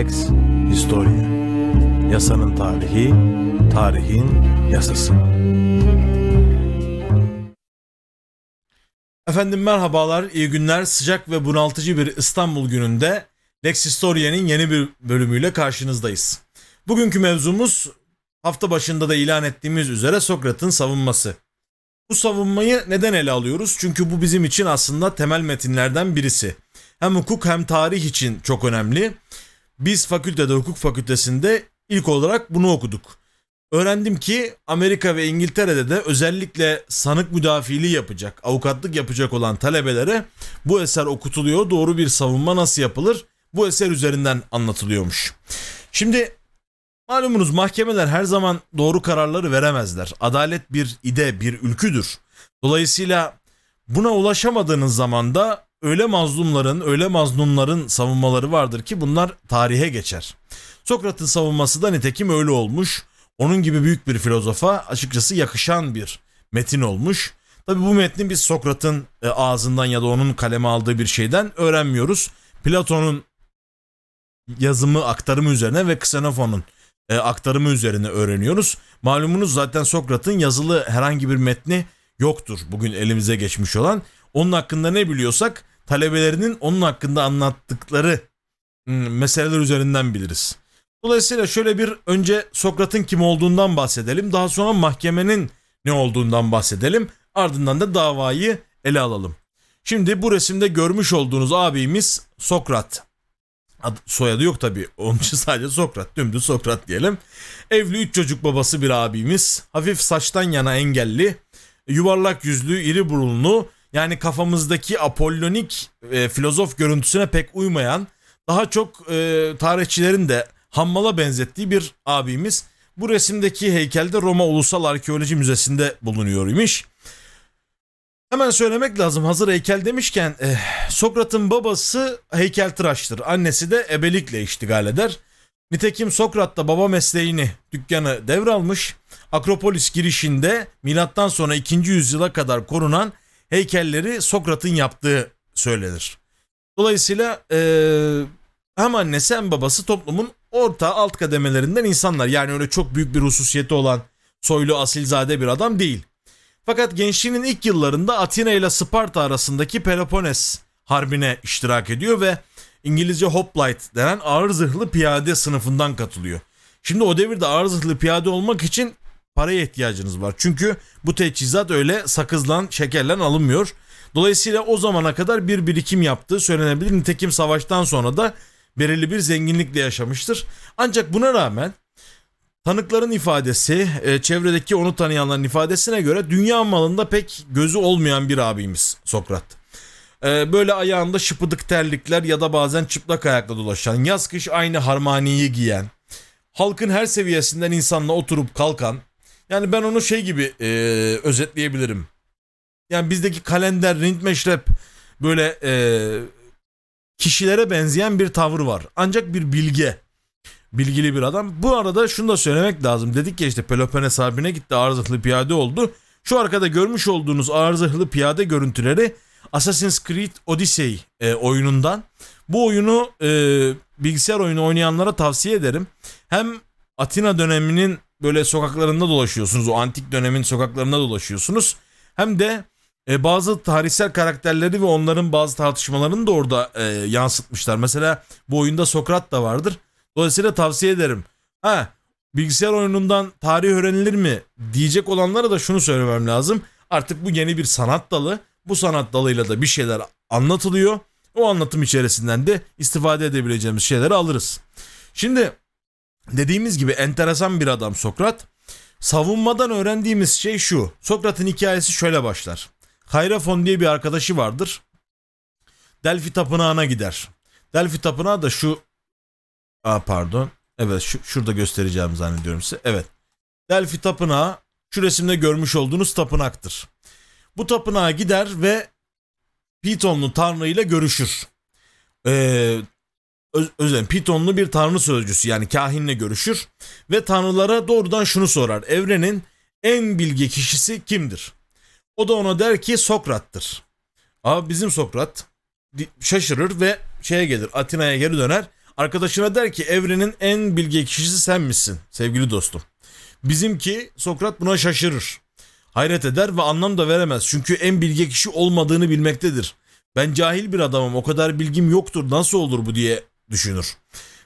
Lex Historia. Yasanın tarihi, tarihin yasası. Efendim merhabalar, iyi günler. Sıcak ve bunaltıcı bir İstanbul gününde Lex Historia'nın yeni bir bölümüyle karşınızdayız. Bugünkü mevzumuz hafta başında da ilan ettiğimiz üzere Sokrat'ın savunması. Bu savunmayı neden ele alıyoruz? Çünkü bu bizim için aslında temel metinlerden birisi. Hem hukuk hem tarih için çok önemli. Biz fakültede hukuk fakültesinde ilk olarak bunu okuduk. Öğrendim ki Amerika ve İngiltere'de de özellikle sanık müdafiliği yapacak, avukatlık yapacak olan talebelere bu eser okutuluyor. Doğru bir savunma nasıl yapılır? Bu eser üzerinden anlatılıyormuş. Şimdi malumunuz mahkemeler her zaman doğru kararları veremezler. Adalet bir ide, bir ülküdür. Dolayısıyla buna ulaşamadığınız zaman da öyle mazlumların, öyle mazlumların savunmaları vardır ki bunlar tarihe geçer. Sokrat'ın savunması da nitekim öyle olmuş. Onun gibi büyük bir filozofa açıkçası yakışan bir metin olmuş. Tabi bu metni biz Sokrat'ın e, ağzından ya da onun kaleme aldığı bir şeyden öğrenmiyoruz. Platon'un yazımı aktarımı üzerine ve Xenofon'un e, aktarımı üzerine öğreniyoruz. Malumunuz zaten Sokrat'ın yazılı herhangi bir metni yoktur bugün elimize geçmiş olan. Onun hakkında ne biliyorsak talebelerinin onun hakkında anlattıkları hmm, meseleler üzerinden biliriz. Dolayısıyla şöyle bir önce Sokrat'ın kim olduğundan bahsedelim. Daha sonra mahkemenin ne olduğundan bahsedelim. Ardından da davayı ele alalım. Şimdi bu resimde görmüş olduğunuz abimiz Sokrat. Ad, soyadı yok tabi. Onun için sadece Sokrat. Dümdüz Sokrat diyelim. Evli üç çocuk babası bir abimiz. Hafif saçtan yana engelli. Yuvarlak yüzlü, iri burunlu. Yani kafamızdaki apollonik e, filozof görüntüsüne pek uymayan. Daha çok e, tarihçilerin de Hammal'a benzettiği bir abimiz. Bu resimdeki heykelde Roma Ulusal Arkeoloji Müzesi'nde bulunuyor imiş. Hemen söylemek lazım hazır heykel demişken eh, Sokrat'ın babası heykeltıraştır. Annesi de ebelikle iştigal eder. Nitekim Sokrat da baba mesleğini dükkanı devralmış. Akropolis girişinde milattan sonra 2. yüzyıla kadar korunan heykelleri Sokrat'ın yaptığı söylenir. Dolayısıyla e, hem annesi hem babası toplumun orta alt kademelerinden insanlar. Yani öyle çok büyük bir hususiyeti olan soylu asilzade bir adam değil. Fakat gençliğinin ilk yıllarında Atina ile Sparta arasındaki Peloponnes harbine iştirak ediyor ve İngilizce hoplite denen ağır zırhlı piyade sınıfından katılıyor. Şimdi o devirde ağır zırhlı piyade olmak için paraya ihtiyacınız var. Çünkü bu teçhizat öyle sakızlan, şekerlen alınmıyor. Dolayısıyla o zamana kadar bir birikim yaptığı söylenebilir. Nitekim savaştan sonra da belirli bir zenginlikle yaşamıştır. Ancak buna rağmen tanıkların ifadesi, e, çevredeki onu tanıyanların ifadesine göre dünya malında pek gözü olmayan bir abimiz Sokrat. E, böyle ayağında şıpıdık terlikler ya da bazen çıplak ayakla dolaşan, yaz kış aynı harmaniyi giyen, halkın her seviyesinden insanla oturup kalkan, yani ben onu şey gibi e, özetleyebilirim. Yani bizdeki kalender, rint meşrep böyle e, kişilere benzeyen bir tavır var. Ancak bir bilge. Bilgili bir adam. Bu arada şunu da söylemek lazım. Dedik ya işte Peloponnes Harbi'ne gitti ağır zırhlı piyade oldu. Şu arkada görmüş olduğunuz ağır zırhlı piyade görüntüleri Assassin's Creed Odyssey e, oyunundan. Bu oyunu e, bilgisayar oyunu oynayanlara tavsiye ederim. Hem Atina döneminin böyle sokaklarında dolaşıyorsunuz. O antik dönemin sokaklarında dolaşıyorsunuz. Hem de e, bazı tarihsel karakterleri ve onların bazı tartışmalarını da orada e, yansıtmışlar. Mesela bu oyunda Sokrat da vardır. Dolayısıyla tavsiye ederim. Ha bilgisayar oyunundan tarih öğrenilir mi diyecek olanlara da şunu söylemem lazım. Artık bu yeni bir sanat dalı. Bu sanat dalıyla da bir şeyler anlatılıyor. O anlatım içerisinden de istifade edebileceğimiz şeyleri alırız. Şimdi dediğimiz gibi enteresan bir adam Sokrat. Savunmadan öğrendiğimiz şey şu. Sokrat'ın hikayesi şöyle başlar. Hayrafon diye bir arkadaşı vardır. Delphi tapınağına gider. Delphi tapınağı da şu Aa pardon. Evet şu, şurada göstereceğim zannediyorum size. Evet. Delphi tapınağı şu resimde görmüş olduğunuz tapınaktır. Bu tapınağa gider ve Pitonlu tanrı ile görüşür. Ee, öz, özlem Pitonlu bir tanrı sözcüsü yani kahinle görüşür ve tanrılara doğrudan şunu sorar. Evrenin en bilge kişisi kimdir? O da ona der ki Sokrat'tır. Abi bizim Sokrat şaşırır ve şeye gelir Atina'ya geri döner. Arkadaşına der ki evrenin en bilge kişisi sen misin sevgili dostum. Bizimki Sokrat buna şaşırır. Hayret eder ve anlam da veremez. Çünkü en bilge kişi olmadığını bilmektedir. Ben cahil bir adamım o kadar bilgim yoktur nasıl olur bu diye düşünür.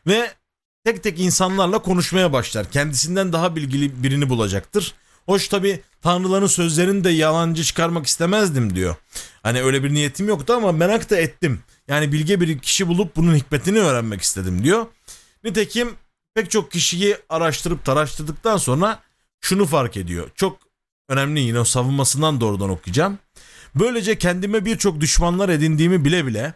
Ve tek tek insanlarla konuşmaya başlar. Kendisinden daha bilgili birini bulacaktır. Hoş tabi tanrıların sözlerini de yalancı çıkarmak istemezdim diyor. Hani öyle bir niyetim yoktu ama merak da ettim. Yani bilge bir kişi bulup bunun hikmetini öğrenmek istedim diyor. Nitekim pek çok kişiyi araştırıp taraştırdıktan sonra şunu fark ediyor. Çok önemli yine savunmasından doğrudan okuyacağım. Böylece kendime birçok düşmanlar edindiğimi bile bile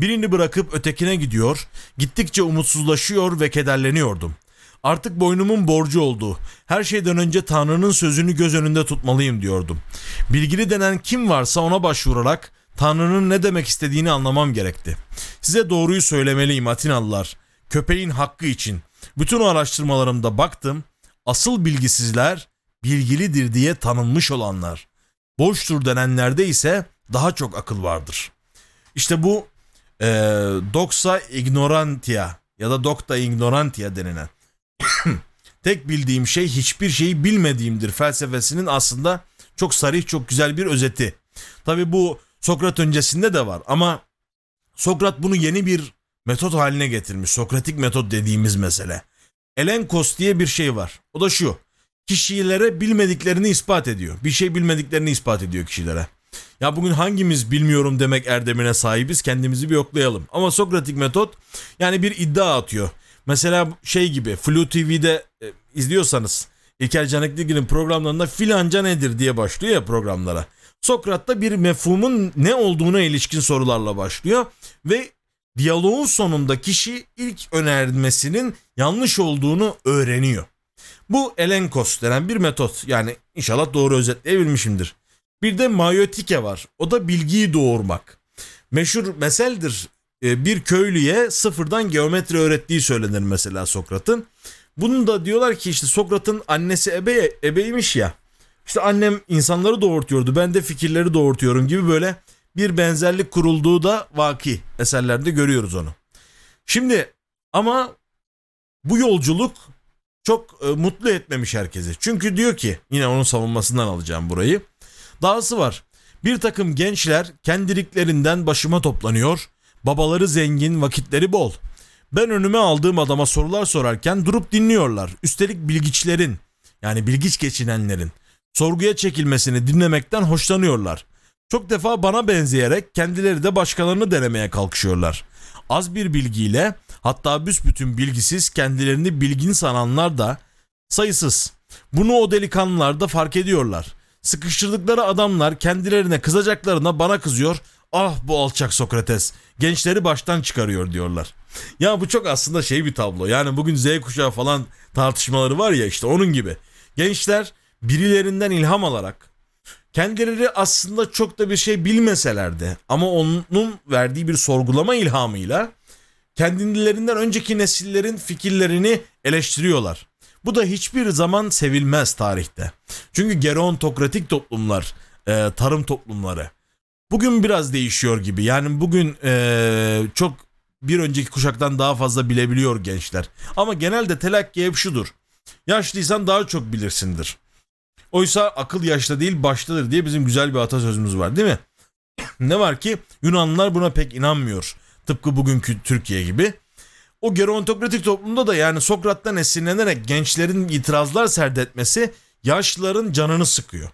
birini bırakıp ötekine gidiyor, gittikçe umutsuzlaşıyor ve kederleniyordum. Artık boynumun borcu oldu. Her şeyden önce Tanrı'nın sözünü göz önünde tutmalıyım diyordum. Bilgili denen kim varsa ona başvurarak Tanrı'nın ne demek istediğini anlamam gerekti. Size doğruyu söylemeliyim Atinalılar. Köpeğin hakkı için. Bütün o araştırmalarımda baktım. Asıl bilgisizler bilgilidir diye tanınmış olanlar. Boştur denenlerde ise daha çok akıl vardır. İşte bu e, doxa ignorantia ya da docta ignorantia denilen tek bildiğim şey hiçbir şeyi bilmediğimdir felsefesinin aslında çok sarih çok güzel bir özeti. Tabi bu Sokrat öncesinde de var ama Sokrat bunu yeni bir metot haline getirmiş. Sokratik metot dediğimiz mesele. Elenkos diye bir şey var. O da şu. Kişilere bilmediklerini ispat ediyor. Bir şey bilmediklerini ispat ediyor kişilere. Ya bugün hangimiz bilmiyorum demek erdemine sahibiz kendimizi bir yoklayalım. Ama Sokratik metot yani bir iddia atıyor. Mesela şey gibi Flu TV'de e, izliyorsanız İlker Canikligi'nin programlarında filanca nedir diye başlıyor ya programlara. Sokrat da bir mefhumun ne olduğuna ilişkin sorularla başlıyor ve diyaloğun sonunda kişi ilk önermesinin yanlış olduğunu öğreniyor. Bu elenkos denen bir metot yani inşallah doğru özetleyebilmişimdir. Bir de mayotike var o da bilgiyi doğurmak. Meşhur meseldir e, bir köylüye sıfırdan geometri öğrettiği söylenir mesela Sokrat'ın. Bunun da diyorlar ki işte Sokrat'ın annesi ebe, ebeymiş ya. İşte annem insanları doğurtuyordu ben de fikirleri doğurtuyorum gibi böyle bir benzerlik kurulduğu da vaki eserlerde görüyoruz onu. Şimdi ama bu yolculuk çok e, mutlu etmemiş herkesi. Çünkü diyor ki yine onun savunmasından alacağım burayı. Dahası var. Bir takım gençler kendiliklerinden başıma toplanıyor. Babaları zengin, vakitleri bol. Ben önüme aldığım adama sorular sorarken durup dinliyorlar. Üstelik bilgiçlerin yani bilgiç geçinenlerin sorguya çekilmesini dinlemekten hoşlanıyorlar. Çok defa bana benzeyerek kendileri de başkalarını denemeye kalkışıyorlar. Az bir bilgiyle hatta büsbütün bilgisiz kendilerini bilgin sananlar da sayısız. Bunu o delikanlılar da fark ediyorlar. Sıkıştırdıkları adamlar kendilerine kızacaklarına bana kızıyor. Ah bu alçak Sokrates gençleri baştan çıkarıyor diyorlar. Ya bu çok aslında şey bir tablo. Yani bugün Z kuşağı falan tartışmaları var ya işte onun gibi. Gençler birilerinden ilham alarak kendileri aslında çok da bir şey bilmeseler de ama onun verdiği bir sorgulama ilhamıyla kendilerinden önceki nesillerin fikirlerini eleştiriyorlar. Bu da hiçbir zaman sevilmez tarihte. Çünkü gerontokratik toplumlar, e, tarım toplumları bugün biraz değişiyor gibi. Yani bugün e, çok bir önceki kuşaktan daha fazla bilebiliyor gençler. Ama genelde telakki hep şudur. Yaşlıysan daha çok bilirsindir. Oysa akıl yaşta değil baştadır diye bizim güzel bir atasözümüz var değil mi? ne var ki Yunanlılar buna pek inanmıyor. Tıpkı bugünkü Türkiye gibi. O gerontokratik toplumda da yani Sokrat'tan esinlenerek gençlerin itirazlar serdetmesi yaşlıların canını sıkıyor.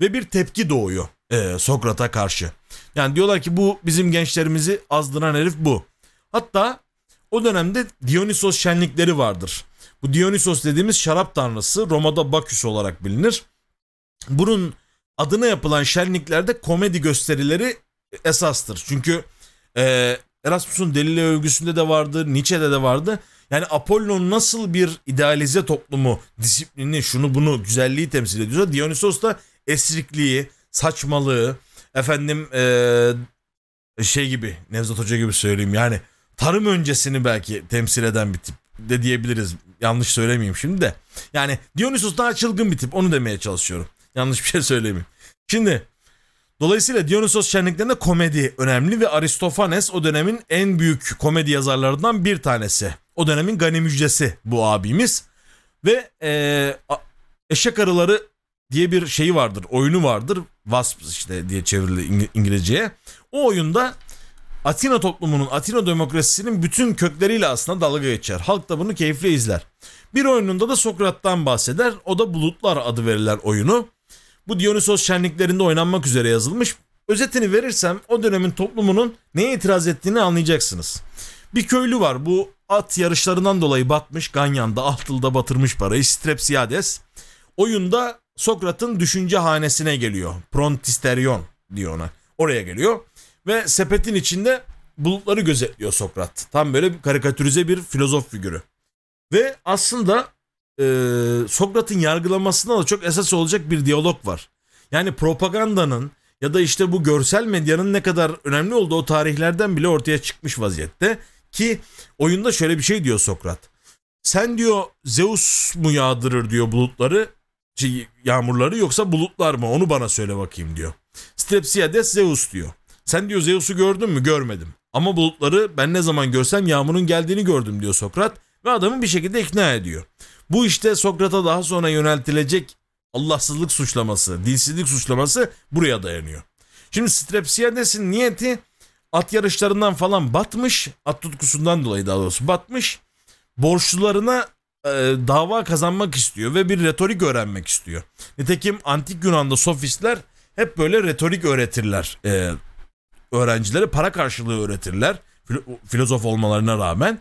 Ve bir tepki doğuyor e, Sokrat'a karşı. Yani diyorlar ki bu bizim gençlerimizi azdıran herif bu. Hatta o dönemde Dionysos şenlikleri vardır. Bu Dionysos dediğimiz şarap tanrısı Roma'da Baküs olarak bilinir. Bunun adına yapılan şenliklerde komedi gösterileri esastır. Çünkü e, Erasmus'un delile övgüsünde de vardı, Nietzsche'de de vardı. Yani Apollon nasıl bir idealize toplumu, disiplini, şunu bunu, güzelliği temsil ediyorsa Dionysos da esrikliği, saçmalığı, efendim ee, şey gibi, Nevzat Hoca gibi söyleyeyim yani tarım öncesini belki temsil eden bir tip de diyebiliriz. Yanlış söylemeyeyim şimdi de. Yani Dionysos daha çılgın bir tip onu demeye çalışıyorum. Yanlış bir şey söylemeyeyim. Şimdi Dolayısıyla Dionysos şenliklerinde komedi önemli ve Aristofanes o dönemin en büyük komedi yazarlarından bir tanesi. O dönemin gani müjdesi bu abimiz. Ve e, eşek arıları diye bir şeyi vardır, oyunu vardır. Wasp işte diye çevrilir İngilizceye. O oyunda Atina toplumunun, Atina demokrasisinin bütün kökleriyle aslında dalga geçer. Halk da bunu keyifle izler. Bir oyununda da Sokrat'tan bahseder. O da Bulutlar adı verilen oyunu. Bu Dionysos şenliklerinde oynanmak üzere yazılmış. Özetini verirsem o dönemin toplumunun neye itiraz ettiğini anlayacaksınız. Bir köylü var bu at yarışlarından dolayı batmış Ganyan'da Altıl'da batırmış parayı Strepsiades. Oyunda Sokrat'ın düşünce hanesine geliyor. Prontisterion diyor ona. Oraya geliyor. Ve sepetin içinde bulutları gözetliyor Sokrat. Tam böyle karikatürize bir filozof figürü. Ve aslında e, Sokrat'ın yargılamasında da çok esas olacak bir diyalog var. Yani propagandanın ya da işte bu görsel medyanın ne kadar önemli olduğu o tarihlerden bile ortaya çıkmış vaziyette. Ki oyunda şöyle bir şey diyor Sokrat. Sen diyor Zeus mu yağdırır diyor bulutları, şey, yağmurları yoksa bulutlar mı onu bana söyle bakayım diyor. Strepsiades Zeus diyor. Sen diyor Zeus'u gördün mü? Görmedim. Ama bulutları ben ne zaman görsem yağmurun geldiğini gördüm diyor Sokrat ve adamı bir şekilde ikna ediyor. Bu işte Sokrat'a daha sonra yöneltilecek Allahsızlık suçlaması, dinsizlik suçlaması buraya dayanıyor. Şimdi Strepsiades'in niyeti at yarışlarından falan batmış, at tutkusundan dolayı daha doğrusu batmış. Borçlularına e, dava kazanmak istiyor ve bir retorik öğrenmek istiyor. Nitekim antik Yunan'da sofistler hep böyle retorik öğretirler e, öğrencilere para karşılığı öğretirler filozof olmalarına rağmen.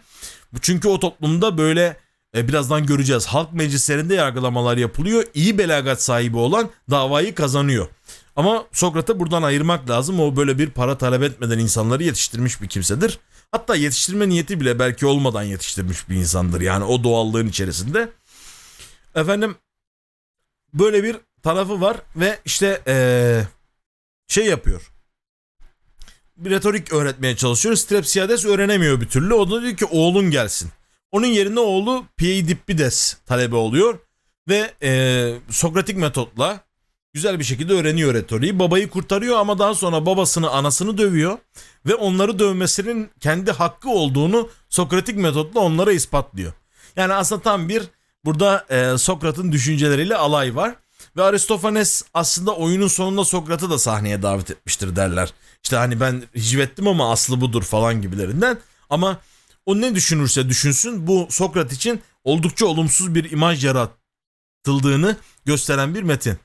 Çünkü o toplumda böyle e, birazdan göreceğiz halk meclislerinde yargılamalar yapılıyor. İyi belagat sahibi olan davayı kazanıyor. Ama Sokrat'ı buradan ayırmak lazım. O böyle bir para talep etmeden insanları yetiştirmiş bir kimsedir. Hatta yetiştirme niyeti bile belki olmadan yetiştirmiş bir insandır. Yani o doğallığın içerisinde. Efendim böyle bir tarafı var ve işte ee, şey yapıyor bir retorik öğretmeye çalışıyor. Strepsiades öğrenemiyor bir türlü. O da diyor ki oğlun gelsin. Onun yerine oğlu Piedippides talebe oluyor. Ve e, Sokratik metotla güzel bir şekilde öğreniyor retoriği. Babayı kurtarıyor ama daha sonra babasını anasını dövüyor. Ve onları dövmesinin kendi hakkı olduğunu Sokratik metotla onlara ispatlıyor. Yani aslında tam bir burada e, Sokrat'ın düşünceleriyle alay var. Ve Aristofanes aslında oyunun sonunda Sokrat'ı da sahneye davet etmiştir derler. İşte hani ben hicvettim ama aslı budur falan gibilerinden. Ama o ne düşünürse düşünsün bu Sokrat için oldukça olumsuz bir imaj yaratıldığını gösteren bir metin.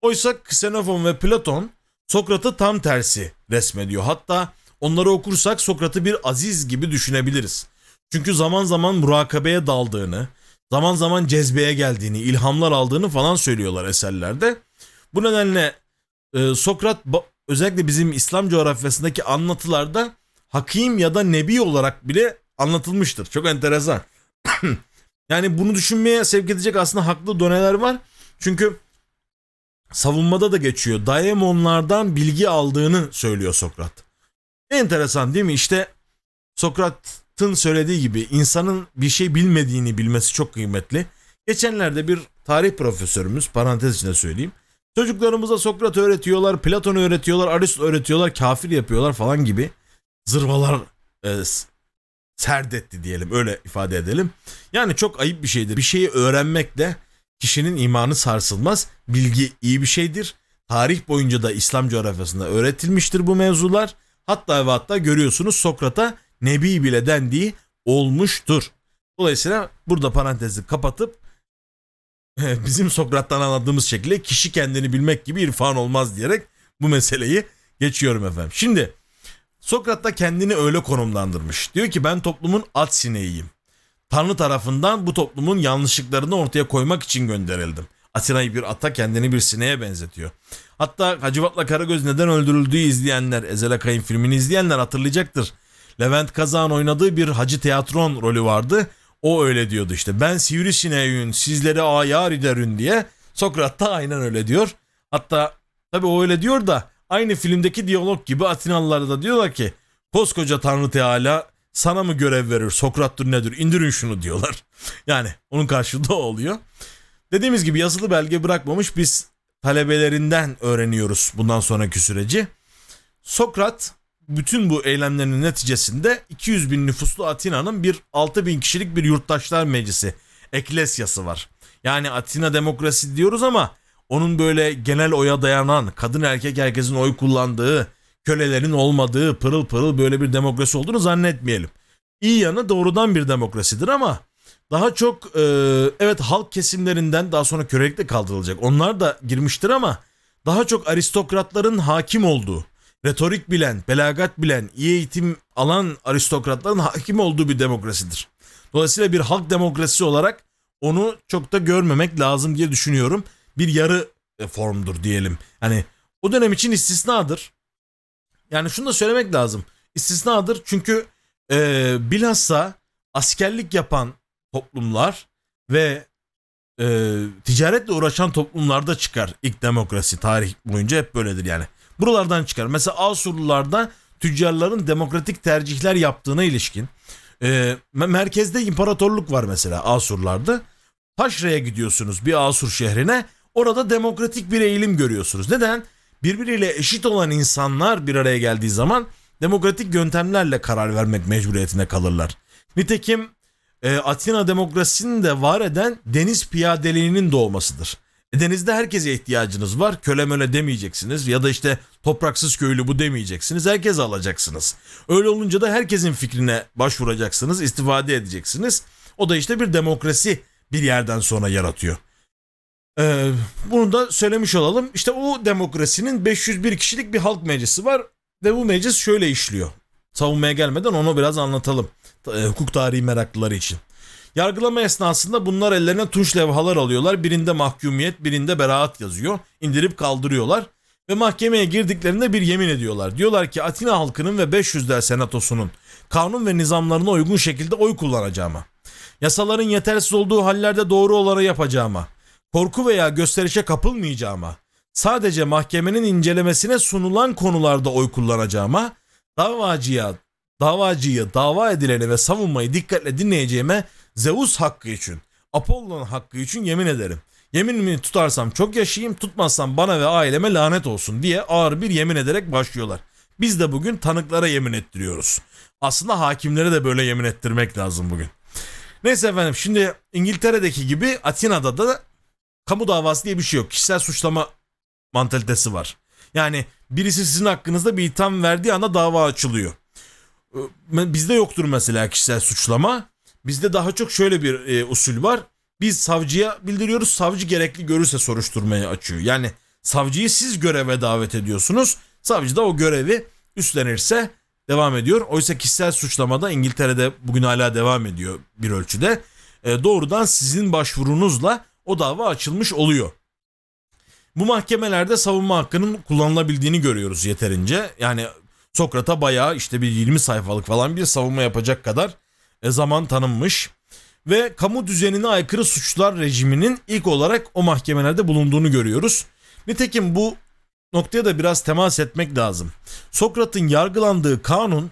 Oysa Xenofon ve Platon Sokrat'ı tam tersi resmediyor. Hatta onları okursak Sokrat'ı bir aziz gibi düşünebiliriz. Çünkü zaman zaman murakabeye daldığını, zaman zaman cezbeye geldiğini, ilhamlar aldığını falan söylüyorlar eserlerde. Bu nedenle e, Sokrat özellikle bizim İslam coğrafyasındaki anlatılarda hakim ya da nebi olarak bile anlatılmıştır. Çok enteresan. yani bunu düşünmeye sevk edecek aslında haklı doneler var. Çünkü savunmada da geçiyor. Daemonlardan bilgi aldığını söylüyor Sokrat. Enteresan değil mi? İşte Sokrat'ın söylediği gibi insanın bir şey bilmediğini bilmesi çok kıymetli. Geçenlerde bir tarih profesörümüz parantez içinde söyleyeyim. Çocuklarımıza Sokrat öğretiyorlar, Platon öğretiyorlar, Aristo öğretiyorlar, kafir yapıyorlar falan gibi zırvalar e, serdetti diyelim öyle ifade edelim. Yani çok ayıp bir şeydir. Bir şeyi öğrenmekle kişinin imanı sarsılmaz. Bilgi iyi bir şeydir. Tarih boyunca da İslam coğrafyasında öğretilmiştir bu mevzular. Hatta ve hatta görüyorsunuz Sokrat'a nebi bile dendiği olmuştur. Dolayısıyla burada parantezi kapatıp bizim Sokrat'tan anladığımız şekilde kişi kendini bilmek gibi irfan olmaz diyerek bu meseleyi geçiyorum efendim. Şimdi Sokrat da kendini öyle konumlandırmış. Diyor ki ben toplumun at sineğiyim. Tanrı tarafından bu toplumun yanlışlıklarını ortaya koymak için gönderildim. Atina'yı bir ata kendini bir sineğe benzetiyor. Hatta Hacivat'la Karagöz neden öldürüldüğü izleyenler, Ezel Akay'ın filmini izleyenler hatırlayacaktır. Levent Kazak'ın oynadığı bir hacı tiyatron rolü vardı. O öyle diyordu işte. Ben sivrisineğin sizlere ayar ederün diye. Sokrat da aynen öyle diyor. Hatta tabi o öyle diyor da aynı filmdeki diyalog gibi Atinalılar da diyorlar ki koskoca Tanrı Teala sana mı görev verir Sokrat'tır nedir indirin şunu diyorlar. Yani onun karşılığı oluyor. Dediğimiz gibi yazılı belge bırakmamış biz talebelerinden öğreniyoruz bundan sonraki süreci. Sokrat bütün bu eylemlerinin neticesinde 200 bin nüfuslu Atina'nın bir 6 bin kişilik bir yurttaşlar meclisi, eklesyası var. Yani Atina demokrasi diyoruz ama onun böyle genel oya dayanan, kadın erkek herkesin oy kullandığı, kölelerin olmadığı, pırıl pırıl böyle bir demokrasi olduğunu zannetmeyelim. İyi yanı doğrudan bir demokrasidir ama daha çok e, evet halk kesimlerinden daha sonra kölelik de kaldırılacak. Onlar da girmiştir ama daha çok aristokratların hakim olduğu, retorik bilen, belagat bilen, iyi eğitim alan aristokratların hakim olduğu bir demokrasidir. Dolayısıyla bir halk demokrasisi olarak onu çok da görmemek lazım diye düşünüyorum. Bir yarı e, formdur diyelim. Hani o dönem için istisnadır. Yani şunu da söylemek lazım. İstisnadır çünkü e, bilhassa askerlik yapan toplumlar ve e, ticaretle uğraşan toplumlarda çıkar ilk demokrasi. Tarih boyunca hep böyledir yani. Buralardan çıkar. Mesela Asurlularda tüccarların demokratik tercihler yaptığına ilişkin e, merkezde imparatorluk var mesela Asurlarda. Taşra'ya gidiyorsunuz bir Asur şehrine. Orada demokratik bir eğilim görüyorsunuz. Neden? Birbiriyle eşit olan insanlar bir araya geldiği zaman demokratik yöntemlerle karar vermek mecburiyetine kalırlar. Nitekim e, Atina demokrasisini de var eden deniz piyadeliğinin doğmasıdır. E, denizde herkese ihtiyacınız var. Köle möle demeyeceksiniz ya da işte topraksız köylü bu demeyeceksiniz. Herkes alacaksınız. Öyle olunca da herkesin fikrine başvuracaksınız, istifade edeceksiniz. O da işte bir demokrasi bir yerden sonra yaratıyor. Ee, bunu da söylemiş olalım. İşte o demokrasinin 501 kişilik bir halk meclisi var ve bu meclis şöyle işliyor. Savunmaya gelmeden onu biraz anlatalım. E, hukuk tarihi meraklıları için. Yargılama esnasında bunlar ellerine tunç levhalar alıyorlar. Birinde mahkumiyet, birinde beraat yazıyor. İndirip kaldırıyorlar. Ve mahkemeye girdiklerinde bir yemin ediyorlar. Diyorlar ki Atina halkının ve 500'ler senatosunun kanun ve nizamlarına uygun şekilde oy kullanacağıma, yasaların yetersiz olduğu hallerde doğru olanı yapacağıma, korku veya gösterişe kapılmayacağıma, sadece mahkemenin incelemesine sunulan konularda oy kullanacağıma, davacıya, davacıyı, dava edileni ve savunmayı dikkatle dinleyeceğime Zeus hakkı için, Apollon hakkı için yemin ederim. Yeminimi tutarsam çok yaşayayım, tutmazsam bana ve aileme lanet olsun diye ağır bir yemin ederek başlıyorlar. Biz de bugün tanıklara yemin ettiriyoruz. Aslında hakimlere de böyle yemin ettirmek lazım bugün. Neyse efendim şimdi İngiltere'deki gibi Atina'da da kamu davası diye bir şey yok. Kişisel suçlama mantalitesi var. Yani birisi sizin hakkınızda bir itham verdiği anda dava açılıyor. Ee, bizde yoktur mesela kişisel suçlama. Bizde daha çok şöyle bir e, usul var. Biz savcıya bildiriyoruz. Savcı gerekli görürse soruşturmayı açıyor. Yani savcıyı siz göreve davet ediyorsunuz. Savcı da o görevi üstlenirse devam ediyor. Oysa kişisel suçlamada İngiltere'de bugün hala devam ediyor bir ölçüde. E, doğrudan sizin başvurunuzla o dava açılmış oluyor. Bu mahkemelerde savunma hakkının kullanılabildiğini görüyoruz yeterince. Yani Sokrat'a bayağı işte bir 20 sayfalık falan bir savunma yapacak kadar e, zaman tanınmış. Ve kamu düzenine aykırı suçlar rejiminin ilk olarak o mahkemelerde bulunduğunu görüyoruz. Nitekim bu noktaya da biraz temas etmek lazım. Sokrat'ın yargılandığı kanun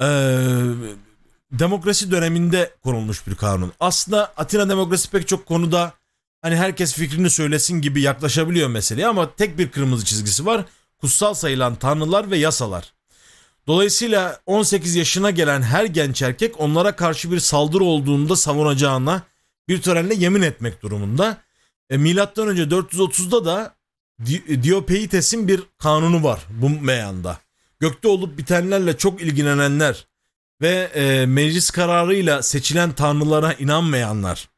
e, demokrasi döneminde konulmuş bir kanun. Aslında Atina demokrasi pek çok konuda hani herkes fikrini söylesin gibi yaklaşabiliyor meseleye ama tek bir kırmızı çizgisi var. Kutsal sayılan tanrılar ve yasalar. Dolayısıyla 18 yaşına gelen her genç erkek onlara karşı bir saldırı olduğunda savunacağına bir törenle yemin etmek durumunda. E, Milattan önce 430'da da Diopeites'in bir kanunu var bu meyanda. Gökte olup bitenlerle çok ilgilenenler ve e, meclis kararıyla seçilen tanrılara inanmayanlar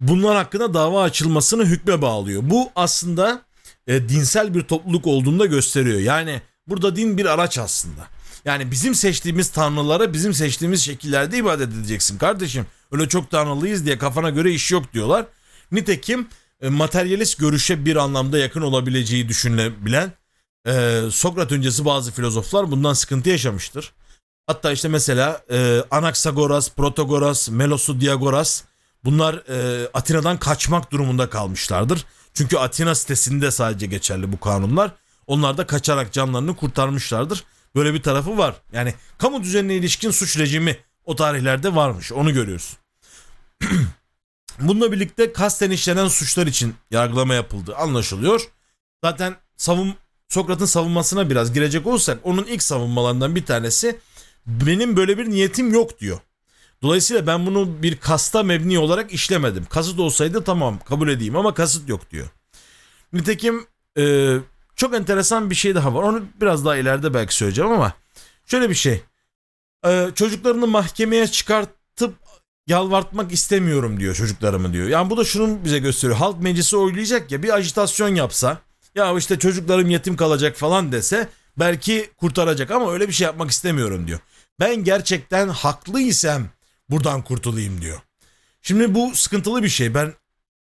bunlar hakkında dava açılmasını hükme bağlıyor. Bu aslında e, dinsel bir topluluk olduğunu da gösteriyor. Yani burada din bir araç aslında. Yani bizim seçtiğimiz tanrılara bizim seçtiğimiz şekillerde ibadet edeceksin kardeşim. Öyle çok tanrılıyız diye kafana göre iş yok diyorlar. Nitekim e, materyalist görüşe bir anlamda yakın olabileceği düşünülebilen e, Sokrat öncesi bazı filozoflar bundan sıkıntı yaşamıştır. Hatta işte mesela e, Anaksagoras, Protagoras, Melosu Diagoras bunlar e, Atina'dan kaçmak durumunda kalmışlardır. Çünkü Atina sitesinde sadece geçerli bu kanunlar. Onlar da kaçarak canlarını kurtarmışlardır. Böyle bir tarafı var. Yani kamu düzenine ilişkin suç rejimi o tarihlerde varmış. Onu görüyoruz. Bununla birlikte kasten işlenen suçlar için yargılama yapıldı anlaşılıyor. Zaten savun Sokrat'ın savunmasına biraz girecek olursak onun ilk savunmalarından bir tanesi benim böyle bir niyetim yok diyor. Dolayısıyla ben bunu bir kasta mebni olarak işlemedim. Kasıt olsaydı tamam kabul edeyim ama kasıt yok diyor. Nitekim e, çok enteresan bir şey daha var. Onu biraz daha ileride belki söyleyeceğim ama şöyle bir şey. E, çocuklarını mahkemeye çıkartıp yalvartmak istemiyorum diyor çocuklarımı diyor. Yani bu da şunun bize gösteriyor. Halk meclisi oylayacak ya bir ajitasyon yapsa ya işte çocuklarım yetim kalacak falan dese belki kurtaracak ama öyle bir şey yapmak istemiyorum diyor. Ben gerçekten haklıysam buradan kurtulayım diyor. Şimdi bu sıkıntılı bir şey. Ben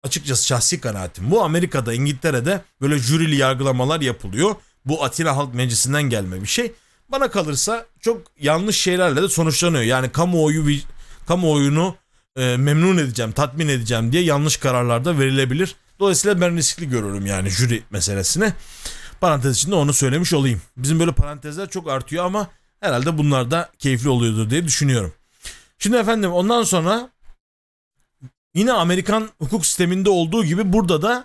açıkçası şahsi kanaatim. Bu Amerika'da, İngiltere'de böyle jürili yargılamalar yapılıyor. Bu Atina Halk Meclisi'nden gelme bir şey. Bana kalırsa çok yanlış şeylerle de sonuçlanıyor. Yani kamuoyu kamuoyunu e, memnun edeceğim, tatmin edeceğim diye yanlış kararlar da verilebilir. Dolayısıyla ben riskli görüyorum yani jüri meselesini. Parantez içinde onu söylemiş olayım. Bizim böyle parantezler çok artıyor ama herhalde bunlar da keyifli oluyordur diye düşünüyorum. Şimdi efendim ondan sonra yine Amerikan hukuk sisteminde olduğu gibi burada da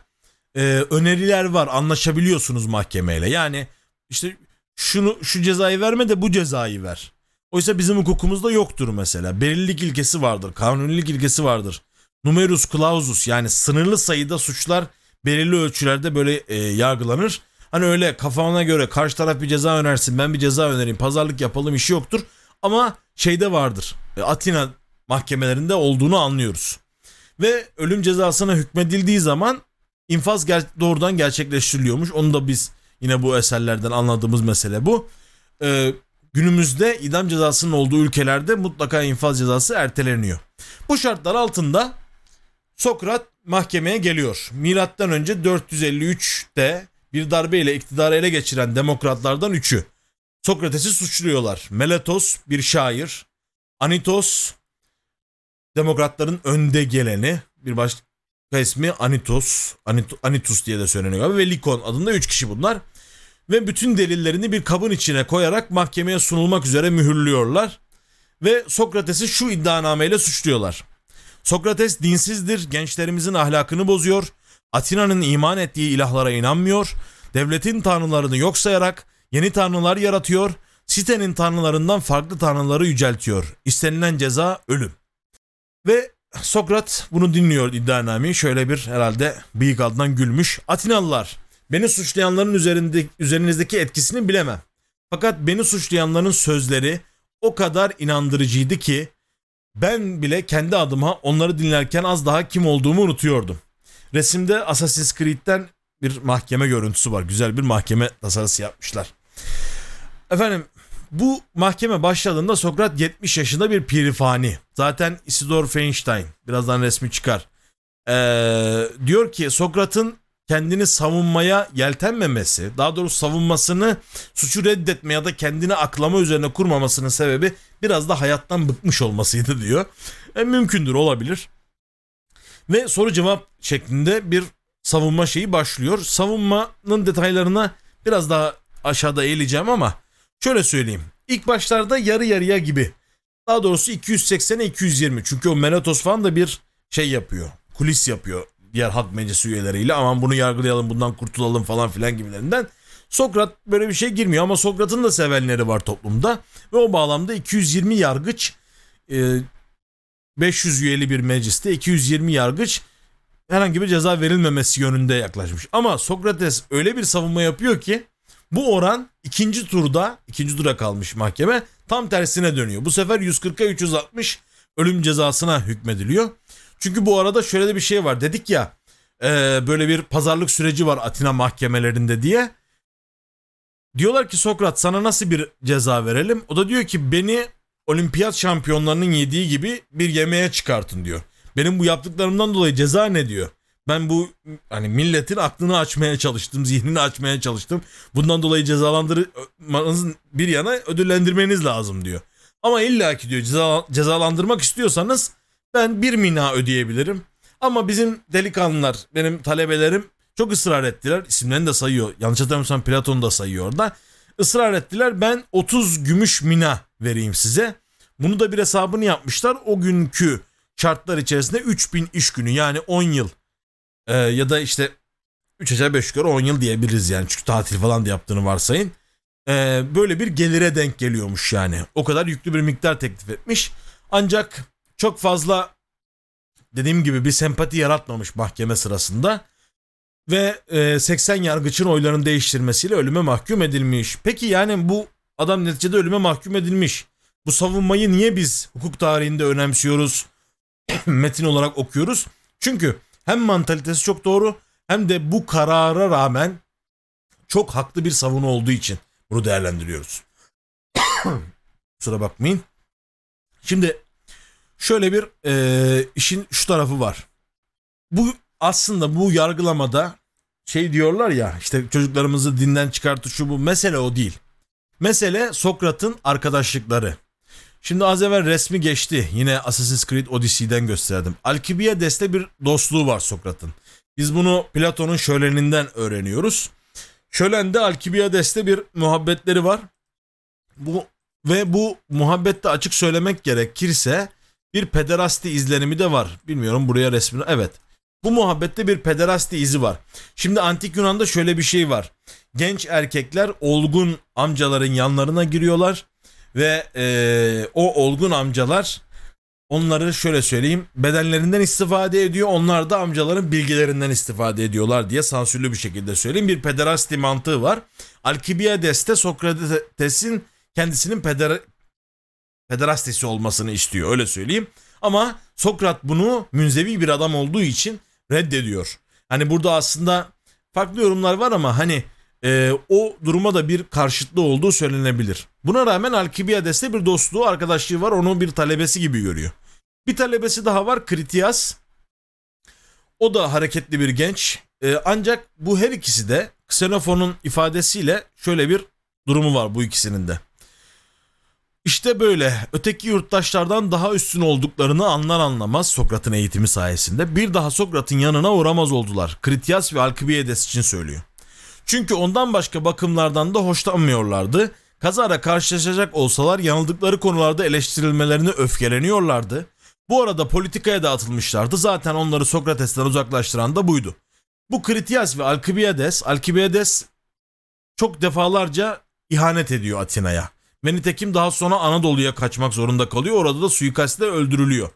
e, öneriler var. Anlaşabiliyorsunuz mahkemeyle. Yani işte şunu şu cezayı verme de bu cezayı ver. Oysa bizim hukukumuzda yoktur mesela. Belirlilik ilkesi vardır, kanunilik ilkesi vardır. Numerus clausus yani sınırlı sayıda suçlar belirli ölçülerde böyle e, yargılanır. Hani öyle kafana göre karşı taraf bir ceza önersin ben bir ceza önereyim pazarlık yapalım işi yoktur. Ama şeyde vardır e, Atina mahkemelerinde olduğunu anlıyoruz. Ve ölüm cezasına hükmedildiği zaman infaz ger- doğrudan gerçekleştiriliyormuş. Onu da biz yine bu eserlerden anladığımız mesele bu. Ee, günümüzde idam cezasının olduğu ülkelerde mutlaka infaz cezası erteleniyor. Bu şartlar altında Sokrat mahkemeye geliyor. Milattan önce 453'te bir darbeyle iktidarı ele geçiren demokratlardan üçü. Sokrates'i suçluyorlar. Meletos bir şair, Anitos demokratların önde geleni, bir başka ismi Anitos, Anit Anitus diye de söyleniyor ve Likon adında üç kişi bunlar. Ve bütün delillerini bir kabın içine koyarak mahkemeye sunulmak üzere mühürlüyorlar. Ve Sokrates'i şu iddianameyle suçluyorlar. Sokrates dinsizdir, gençlerimizin ahlakını bozuyor, Atina'nın iman ettiği ilahlara inanmıyor, devletin tanrılarını yok sayarak yeni tanrılar yaratıyor, sitenin tanrılarından farklı tanrıları yüceltiyor. İstenilen ceza ölüm. Ve Sokrat bunu dinliyor iddianameyi şöyle bir herhalde bıyık altından gülmüş. Atinalılar beni suçlayanların üzerinde, üzerinizdeki etkisini bilemem. Fakat beni suçlayanların sözleri o kadar inandırıcıydı ki ben bile kendi adıma onları dinlerken az daha kim olduğumu unutuyordum. Resimde Assassin's Creed'den bir mahkeme görüntüsü var. Güzel bir mahkeme tasarısı yapmışlar. Efendim bu mahkeme başladığında Sokrat 70 yaşında bir pirifani. Zaten Isidor Feinstein birazdan resmi çıkar. Ee, diyor ki Sokrat'ın kendini savunmaya yeltenmemesi, daha doğrusu savunmasını suçu reddetme ya da kendini aklama üzerine kurmamasının sebebi biraz da hayattan bıkmış olmasıydı diyor. E, mümkündür olabilir. Ve soru cevap şeklinde bir savunma şeyi başlıyor. Savunmanın detaylarına biraz daha aşağıda eğileceğim ama şöyle söyleyeyim. İlk başlarda yarı yarıya gibi. Daha doğrusu 280'e 220. Çünkü o Meletos falan da bir şey yapıyor. Kulis yapıyor diğer halk meclisi üyeleriyle. Aman bunu yargılayalım bundan kurtulalım falan filan gibilerinden. Sokrat böyle bir şey girmiyor ama Sokrat'ın da sevenleri var toplumda. Ve o bağlamda 220 yargıç 500 e, üyeli bir mecliste 220 yargıç herhangi bir ceza verilmemesi yönünde yaklaşmış. Ama Sokrates öyle bir savunma yapıyor ki bu oran ikinci turda, ikinci tura kalmış mahkeme tam tersine dönüyor. Bu sefer 140'a 360 ölüm cezasına hükmediliyor. Çünkü bu arada şöyle de bir şey var. Dedik ya e, böyle bir pazarlık süreci var Atina mahkemelerinde diye. Diyorlar ki Sokrat sana nasıl bir ceza verelim? O da diyor ki beni olimpiyat şampiyonlarının yediği gibi bir yemeğe çıkartın diyor. Benim bu yaptıklarımdan dolayı ceza ne diyor? Ben bu hani milletin aklını açmaya çalıştım, zihnini açmaya çalıştım. Bundan dolayı cezalandırmanızın bir yana ödüllendirmeniz lazım diyor. Ama illaki diyor ceza, cezalandırmak istiyorsanız ben bir mina ödeyebilirim. Ama bizim delikanlılar, benim talebelerim çok ısrar ettiler. İsimlerini de sayıyor. Yanlış hatırlamıyorsam Platon da sayıyor orada. Israr ettiler. Ben 30 gümüş mina vereyim size. Bunu da bir hesabını yapmışlar. O günkü şartlar içerisinde 3000 iş günü yani 10 yıl e, ya da işte 3 aşağı 5 yukarı 10 yıl diyebiliriz yani çünkü tatil falan da yaptığını varsayın. E, böyle bir gelire denk geliyormuş yani. O kadar yüklü bir miktar teklif etmiş. Ancak çok fazla dediğim gibi bir sempati yaratmamış mahkeme sırasında ve e, 80 yargıçın oylarını değiştirmesiyle ölüme mahkum edilmiş. Peki yani bu adam neticede ölüme mahkum edilmiş. Bu savunmayı niye biz hukuk tarihinde önemsiyoruz? metin olarak okuyoruz. Çünkü hem mantalitesi çok doğru hem de bu karara rağmen çok haklı bir savunu olduğu için bunu değerlendiriyoruz. Kusura bakmayın. Şimdi şöyle bir e, işin şu tarafı var. Bu aslında bu yargılamada şey diyorlar ya işte çocuklarımızı dinden çıkartı şu bu mesele o değil. Mesele Sokrat'ın arkadaşlıkları. Şimdi az evvel resmi geçti. Yine Assassin's Creed Odyssey'den gösterdim. Alkibiyades'te bir dostluğu var Sokrat'ın. Biz bunu Platon'un şöleninden öğreniyoruz. Şölende Alkibiyades'te bir muhabbetleri var. Bu ve bu muhabbette açık söylemek gerekirse bir pederasti izlenimi de var. Bilmiyorum buraya resmini. Evet. Bu muhabbette bir pederasti izi var. Şimdi antik Yunan'da şöyle bir şey var. Genç erkekler olgun amcaların yanlarına giriyorlar ve e, o olgun amcalar onları şöyle söyleyeyim bedenlerinden istifade ediyor. Onlar da amcaların bilgilerinden istifade ediyorlar diye sansürlü bir şekilde söyleyeyim. Bir pederasti mantığı var. Alkibiyades'te Sokrates'in kendisinin peder pederastisi olmasını istiyor öyle söyleyeyim. Ama Sokrat bunu münzevi bir adam olduğu için reddediyor. Hani burada aslında farklı yorumlar var ama hani e, o duruma da bir karşıtlığı olduğu söylenebilir. Buna rağmen Alkibiyades'te bir dostluğu, arkadaşlığı var. Onu bir talebesi gibi görüyor. Bir talebesi daha var Kritias. O da hareketli bir genç. E, ancak bu her ikisi de Xenofon'un ifadesiyle şöyle bir durumu var bu ikisinin de. İşte böyle öteki yurttaşlardan daha üstün olduklarını anlar anlamaz Sokrat'ın eğitimi sayesinde bir daha Sokrat'ın yanına uğramaz oldular. Kritias ve Alkibiades için söylüyor. Çünkü ondan başka bakımlardan da hoşlanmıyorlardı. Kazara karşılaşacak olsalar yanıldıkları konularda eleştirilmelerine öfkeleniyorlardı. Bu arada politikaya da atılmışlardı. Zaten onları Sokrates'ten uzaklaştıran da buydu. Bu Kritias ve Alkibiades, Alkibiades çok defalarca ihanet ediyor Atina'ya. Ve nitekim daha sonra Anadolu'ya kaçmak zorunda kalıyor. Orada da suikastle öldürülüyor.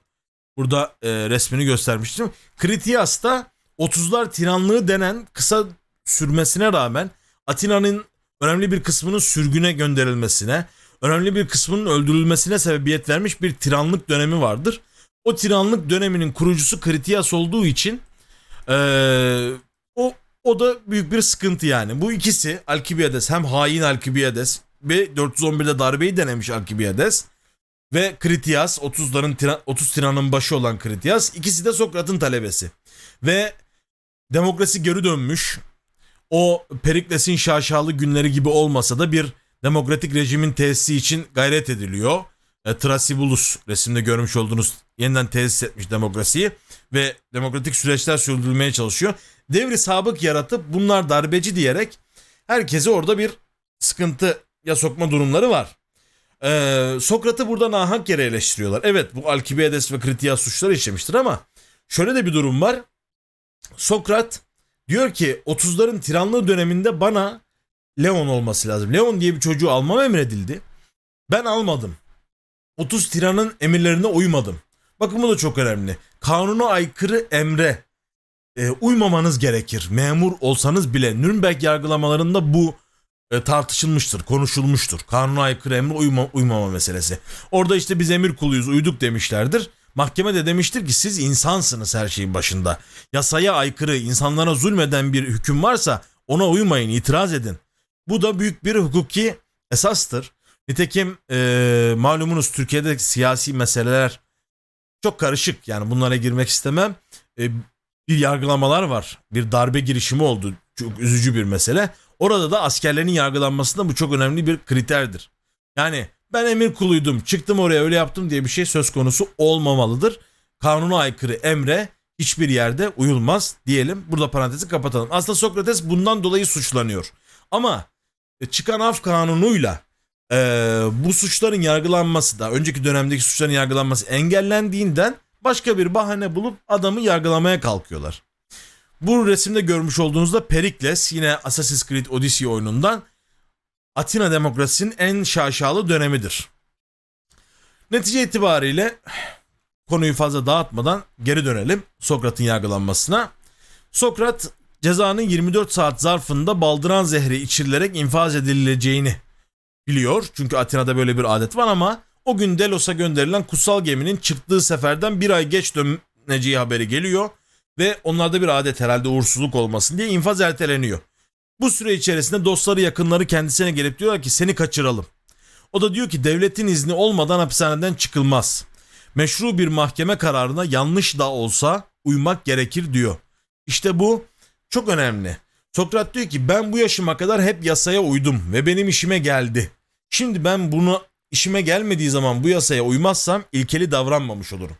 Burada e, resmini göstermiştim. Kritias da 30'lar tiranlığı denen kısa sürmesine rağmen Atina'nın önemli bir kısmının sürgüne gönderilmesine, önemli bir kısmının öldürülmesine sebebiyet vermiş bir tiranlık dönemi vardır. O tiranlık döneminin kurucusu Kritias olduğu için ee, o o da büyük bir sıkıntı yani. Bu ikisi Alkibiades hem hain Alkibiades ve 411'de darbeyi denemiş Alkibiades ve Kritias 30'ların tiran, 30 tiranın başı olan Kritias ikisi de Sokrat'ın talebesi. Ve demokrasi geri dönmüş o Perikles'in şaşalı günleri gibi olmasa da bir demokratik rejimin tesisi için gayret ediliyor. E, Trasibulus resimde görmüş olduğunuz yeniden tesis etmiş demokrasiyi ve demokratik süreçler sürdürülmeye çalışıyor. Devri sabık yaratıp bunlar darbeci diyerek herkese orada bir sıkıntı ya sokma durumları var. Ee, Sokrat'ı burada nahak yere eleştiriyorlar. Evet bu Alkibiades ve Kritias suçları işlemiştir ama şöyle de bir durum var. Sokrat Diyor ki 30'ların tiranlığı döneminde bana Leon olması lazım. Leon diye bir çocuğu almam emredildi. Ben almadım. 30 tiranın emirlerine uymadım. Bakın bu da çok önemli. Kanuna aykırı emre e, uymamanız gerekir. Memur olsanız bile Nürnberg yargılamalarında bu e, tartışılmıştır, konuşulmuştur. Kanuna aykırı emre uyma, uymama meselesi. Orada işte biz emir kuluyuz, uyduk demişlerdir. Mahkeme de demiştir ki siz insansınız her şeyin başında. Yasaya aykırı, insanlara zulmeden bir hüküm varsa ona uymayın, itiraz edin. Bu da büyük bir hukuki esastır. Nitekim e, malumunuz Türkiye'de siyasi meseleler çok karışık. Yani bunlara girmek istemem. E, bir yargılamalar var. Bir darbe girişimi oldu. Çok üzücü bir mesele. Orada da askerlerin yargılanmasında bu çok önemli bir kriterdir. Yani ben emir kuluydum çıktım oraya öyle yaptım diye bir şey söz konusu olmamalıdır. Kanuna aykırı emre hiçbir yerde uyulmaz diyelim. Burada parantezi kapatalım. Aslında Sokrates bundan dolayı suçlanıyor. Ama e, çıkan af kanunuyla e, bu suçların yargılanması da önceki dönemdeki suçların yargılanması engellendiğinden başka bir bahane bulup adamı yargılamaya kalkıyorlar. Bu resimde görmüş olduğunuzda Perikles yine Assassin's Creed Odyssey oyunundan Atina demokrasisinin en şaşalı dönemidir. Netice itibariyle konuyu fazla dağıtmadan geri dönelim Sokrat'ın yargılanmasına. Sokrat cezanın 24 saat zarfında baldıran zehri içirilerek infaz edileceğini biliyor. Çünkü Atina'da böyle bir adet var ama o gün Delos'a gönderilen kutsal geminin çıktığı seferden bir ay geç döneceği haberi geliyor. Ve onlarda bir adet herhalde uğursuzluk olmasın diye infaz erteleniyor. Bu süre içerisinde dostları yakınları kendisine gelip diyorlar ki seni kaçıralım. O da diyor ki devletin izni olmadan hapishaneden çıkılmaz. Meşru bir mahkeme kararına yanlış da olsa uymak gerekir diyor. İşte bu çok önemli. Sokrat diyor ki ben bu yaşıma kadar hep yasaya uydum ve benim işime geldi. Şimdi ben bunu işime gelmediği zaman bu yasaya uymazsam ilkeli davranmamış olurum.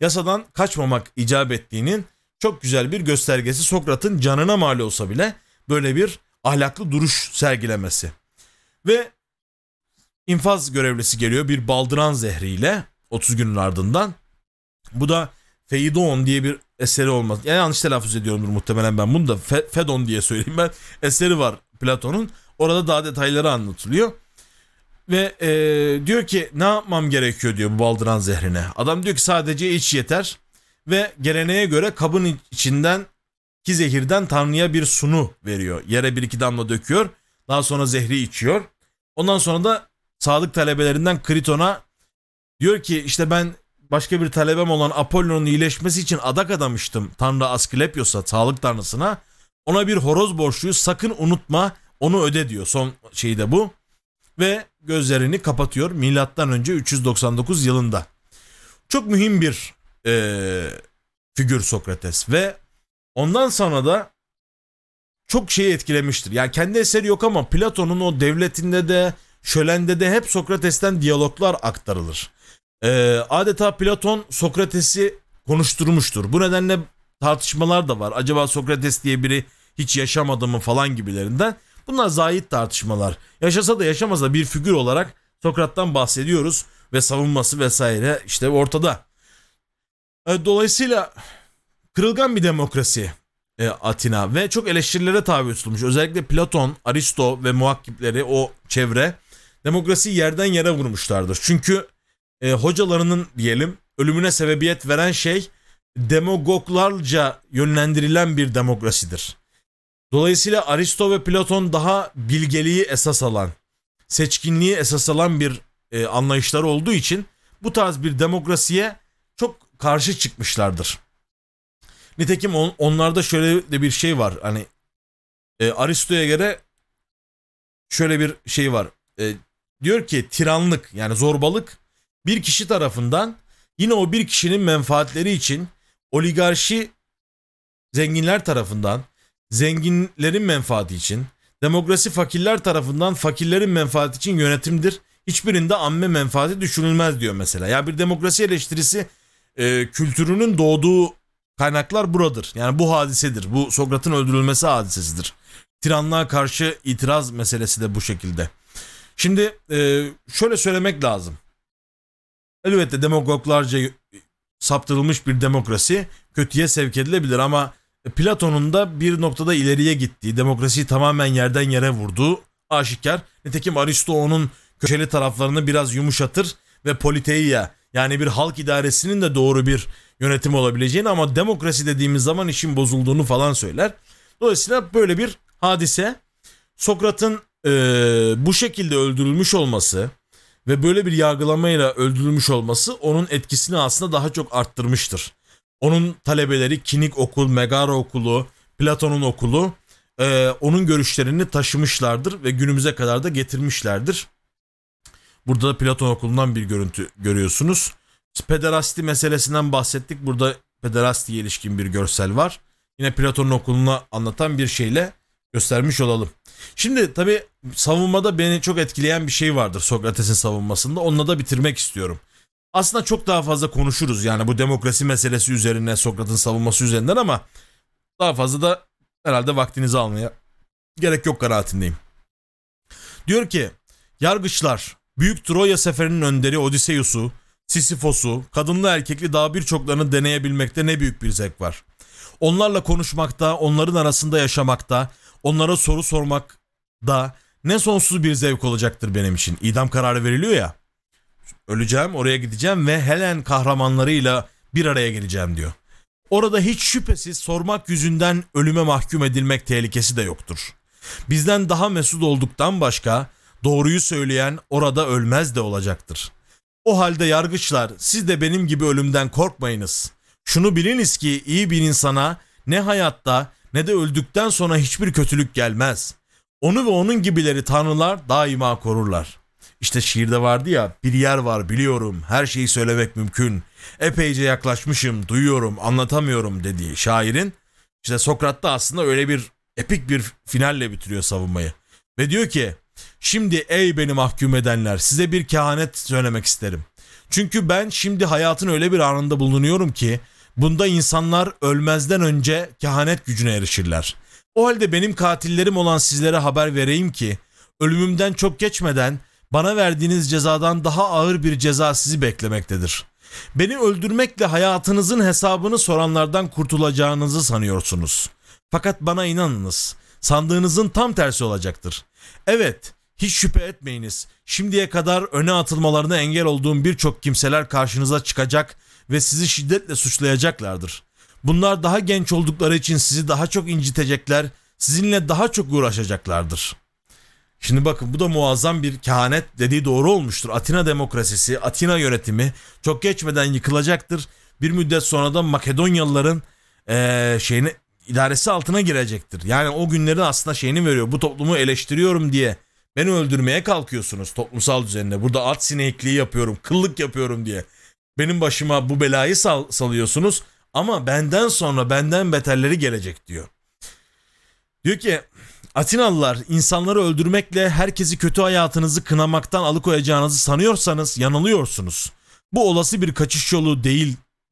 Yasadan kaçmamak icap ettiğinin çok güzel bir göstergesi Sokrat'ın canına mal olsa bile böyle bir ahlaklı duruş sergilemesi. Ve infaz görevlisi geliyor bir baldıran zehriyle 30 günün ardından. Bu da Feidon diye bir eseri olmaz. Yani yanlış telaffuz ediyorumdur muhtemelen ben bunu da Fe, Fedon diye söyleyeyim ben. Eseri var Platon'un. Orada daha detayları anlatılıyor. Ve e, diyor ki ne yapmam gerekiyor diyor bu baldıran zehrine. Adam diyor ki sadece iç yeter. Ve geleneğe göre kabın içinden ki zehirden Tanrı'ya bir sunu veriyor. Yere bir iki damla döküyor. Daha sonra zehri içiyor. Ondan sonra da sadık talebelerinden Kriton'a diyor ki işte ben başka bir talebem olan Apollon'un iyileşmesi için adak adamıştım Tanrı Asklepios'a, sağlık tanrısına. Ona bir horoz borçluyuz sakın unutma onu öde diyor. Son şeyi de bu. Ve gözlerini kapatıyor milattan önce 399 yılında. Çok mühim bir e, figür Sokrates ve ondan sonra da çok şeyi etkilemiştir. Yani kendi eseri yok ama Platon'un o devletinde de şölende de hep Sokrates'ten diyaloglar aktarılır. Ee, adeta Platon Sokrates'i konuşturmuştur. Bu nedenle tartışmalar da var. Acaba Sokrates diye biri hiç yaşamadı mı falan gibilerinden. Bunlar zahit tartışmalar. Yaşasa da yaşamasa bir figür olarak Sokrat'tan bahsediyoruz ve savunması vesaire işte ortada. Ee, dolayısıyla kırılgan bir demokrasi e, Atina ve çok eleştirilere tabi tutulmuş. Özellikle Platon, Aristo ve muhakkipleri o çevre demokrasiyi yerden yere vurmuşlardır. Çünkü e, hocalarının diyelim ölümüne sebebiyet veren şey demagoglarca yönlendirilen bir demokrasidir. Dolayısıyla Aristo ve Platon daha bilgeliği esas alan, seçkinliği esas alan bir e, anlayışları olduğu için bu tarz bir demokrasiye çok karşı çıkmışlardır. Nitekim on, onlarda şöyle de bir şey var. Hani e, Aristo'ya göre şöyle bir şey var. E, diyor ki tiranlık yani zorbalık bir kişi tarafından yine o bir kişinin menfaatleri için oligarşi zenginler tarafından zenginlerin menfaati için demokrasi fakirler tarafından fakirlerin menfaati için yönetimdir. Hiçbirinde amme menfaati düşünülmez diyor mesela. Ya bir demokrasi eleştirisi e, kültürünün doğduğu kaynaklar buradır. Yani bu hadisedir. Bu Sokrat'ın öldürülmesi hadisesidir. Tiranlığa karşı itiraz meselesi de bu şekilde. Şimdi e, şöyle söylemek lazım. Elbette demagoglarca saptırılmış bir demokrasi kötüye sevk edilebilir ama Platon'un da bir noktada ileriye gittiği, demokrasiyi tamamen yerden yere vurduğu aşikar. Nitekim Aristo onun köşeli taraflarını biraz yumuşatır ve politeia yani bir halk idaresinin de doğru bir yönetim olabileceğini ama demokrasi dediğimiz zaman işin bozulduğunu falan söyler. Dolayısıyla böyle bir hadise Sokrat'ın e, bu şekilde öldürülmüş olması ve böyle bir yargılamayla öldürülmüş olması onun etkisini aslında daha çok arttırmıştır. Onun talebeleri Kinik Okul, Megara Okulu, Platon'un okulu e, onun görüşlerini taşımışlardır ve günümüze kadar da getirmişlerdir. Burada da Platon okulundan bir görüntü görüyorsunuz. Pederasti meselesinden bahsettik. Burada pederastiye ilişkin bir görsel var. Yine Platon'un okulunu anlatan bir şeyle göstermiş olalım. Şimdi tabi savunmada beni çok etkileyen bir şey vardır Sokrates'in savunmasında. Onunla da bitirmek istiyorum. Aslında çok daha fazla konuşuruz yani bu demokrasi meselesi üzerine Sokrat'ın savunması üzerinden ama daha fazla da herhalde vaktinizi almaya gerek yok kanaatindeyim. Diyor ki yargıçlar Büyük Troya seferinin önderi Odysseus'u Sisyphos'u, kadınlı erkekli daha birçoklarını deneyebilmekte ne büyük bir zevk var. Onlarla konuşmakta, onların arasında yaşamakta, onlara soru sormak da ne sonsuz bir zevk olacaktır benim için. İdam kararı veriliyor ya. Öleceğim, oraya gideceğim ve Helen kahramanlarıyla bir araya geleceğim diyor. Orada hiç şüphesiz sormak yüzünden ölüme mahkum edilmek tehlikesi de yoktur. Bizden daha mesut olduktan başka doğruyu söyleyen orada ölmez de olacaktır. O halde yargıçlar siz de benim gibi ölümden korkmayınız. Şunu biliniz ki iyi bir insana ne hayatta ne de öldükten sonra hiçbir kötülük gelmez. Onu ve onun gibileri tanrılar daima korurlar. İşte şiirde vardı ya bir yer var biliyorum her şeyi söylemek mümkün. Epeyce yaklaşmışım duyuyorum anlatamıyorum dediği şairin işte Sokrat da aslında öyle bir epik bir finalle bitiriyor savunmayı. Ve diyor ki şimdi ey beni mahkum edenler size bir kehanet söylemek isterim. Çünkü ben şimdi hayatın öyle bir anında bulunuyorum ki bunda insanlar ölmezden önce kehanet gücüne erişirler. O halde benim katillerim olan sizlere haber vereyim ki ölümümden çok geçmeden bana verdiğiniz cezadan daha ağır bir ceza sizi beklemektedir. Beni öldürmekle hayatınızın hesabını soranlardan kurtulacağınızı sanıyorsunuz. Fakat bana inanınız. Sandığınızın tam tersi olacaktır. Evet, hiç şüphe etmeyiniz. Şimdiye kadar öne atılmalarına engel olduğum birçok kimseler karşınıza çıkacak ve sizi şiddetle suçlayacaklardır. Bunlar daha genç oldukları için sizi daha çok incitecekler, sizinle daha çok uğraşacaklardır. Şimdi bakın bu da muazzam bir kehanet dediği doğru olmuştur. Atina demokrasisi, Atina yönetimi çok geçmeden yıkılacaktır. Bir müddet sonra da Makedonyalıların eee şeyini idaresi altına girecektir. Yani o günlerin aslında şeyini veriyor. Bu toplumu eleştiriyorum diye beni öldürmeye kalkıyorsunuz toplumsal düzeninde. Burada at sinekliği yapıyorum, kıllık yapıyorum diye. Benim başıma bu belayı sal- salıyorsunuz ama benden sonra benden beterleri gelecek diyor. Diyor ki Atinalılar insanları öldürmekle herkesi kötü hayatınızı kınamaktan alıkoyacağınızı sanıyorsanız yanılıyorsunuz. Bu olası bir kaçış yolu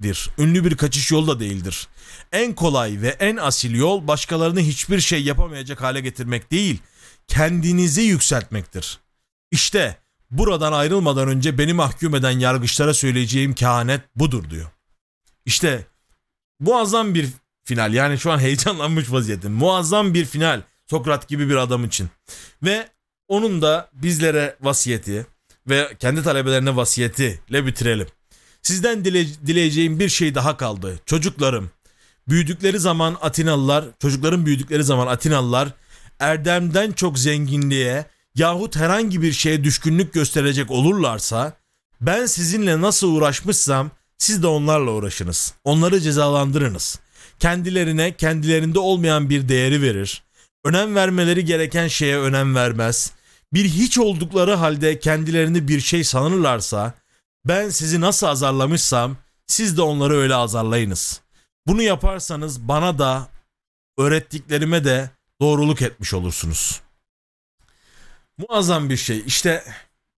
değildir. Ünlü bir kaçış yolu da değildir. En kolay ve en asil yol başkalarını hiçbir şey yapamayacak hale getirmek değil, kendinizi yükseltmektir. İşte buradan ayrılmadan önce beni mahkum eden yargıçlara söyleyeceğim kehanet budur diyor. İşte muazzam bir final. Yani şu an heyecanlanmış vaziyetim. Muazzam bir final. Sokrat gibi bir adam için. Ve onun da bizlere vasiyeti ve kendi talebelerine vasiyetiyle bitirelim. Sizden dile- dileyeceğim bir şey daha kaldı. Çocuklarım, büyüdükleri zaman Atinalılar, çocukların büyüdükleri zaman Atinalılar erdemden çok zenginliğe yahut herhangi bir şeye düşkünlük gösterecek olurlarsa ben sizinle nasıl uğraşmışsam siz de onlarla uğraşınız. Onları cezalandırınız. Kendilerine kendilerinde olmayan bir değeri verir. Önem vermeleri gereken şeye önem vermez. Bir hiç oldukları halde kendilerini bir şey sanırlarsa ben sizi nasıl azarlamışsam siz de onları öyle azarlayınız. Bunu yaparsanız bana da öğrettiklerime de doğruluk etmiş olursunuz. Muazzam bir şey. İşte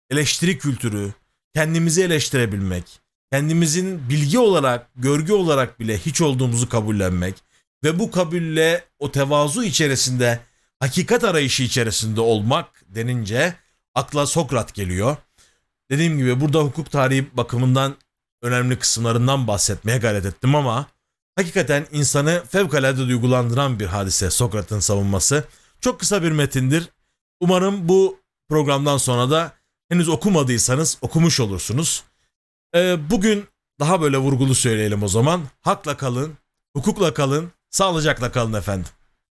eleştiri kültürü, kendimizi eleştirebilmek, kendimizin bilgi olarak, görgü olarak bile hiç olduğumuzu kabullenmek ve bu kabulle o tevazu içerisinde, hakikat arayışı içerisinde olmak denince akla Sokrat geliyor. Dediğim gibi burada hukuk tarihi bakımından önemli kısımlarından bahsetmeye gayret ettim ama hakikaten insanı fevkalade duygulandıran bir hadise Sokrat'ın savunması. Çok kısa bir metindir. Umarım bu programdan sonra da henüz okumadıysanız okumuş olursunuz. Ee, bugün daha böyle vurgulu söyleyelim o zaman. Hakla kalın, hukukla kalın, sağlıcakla kalın efendim.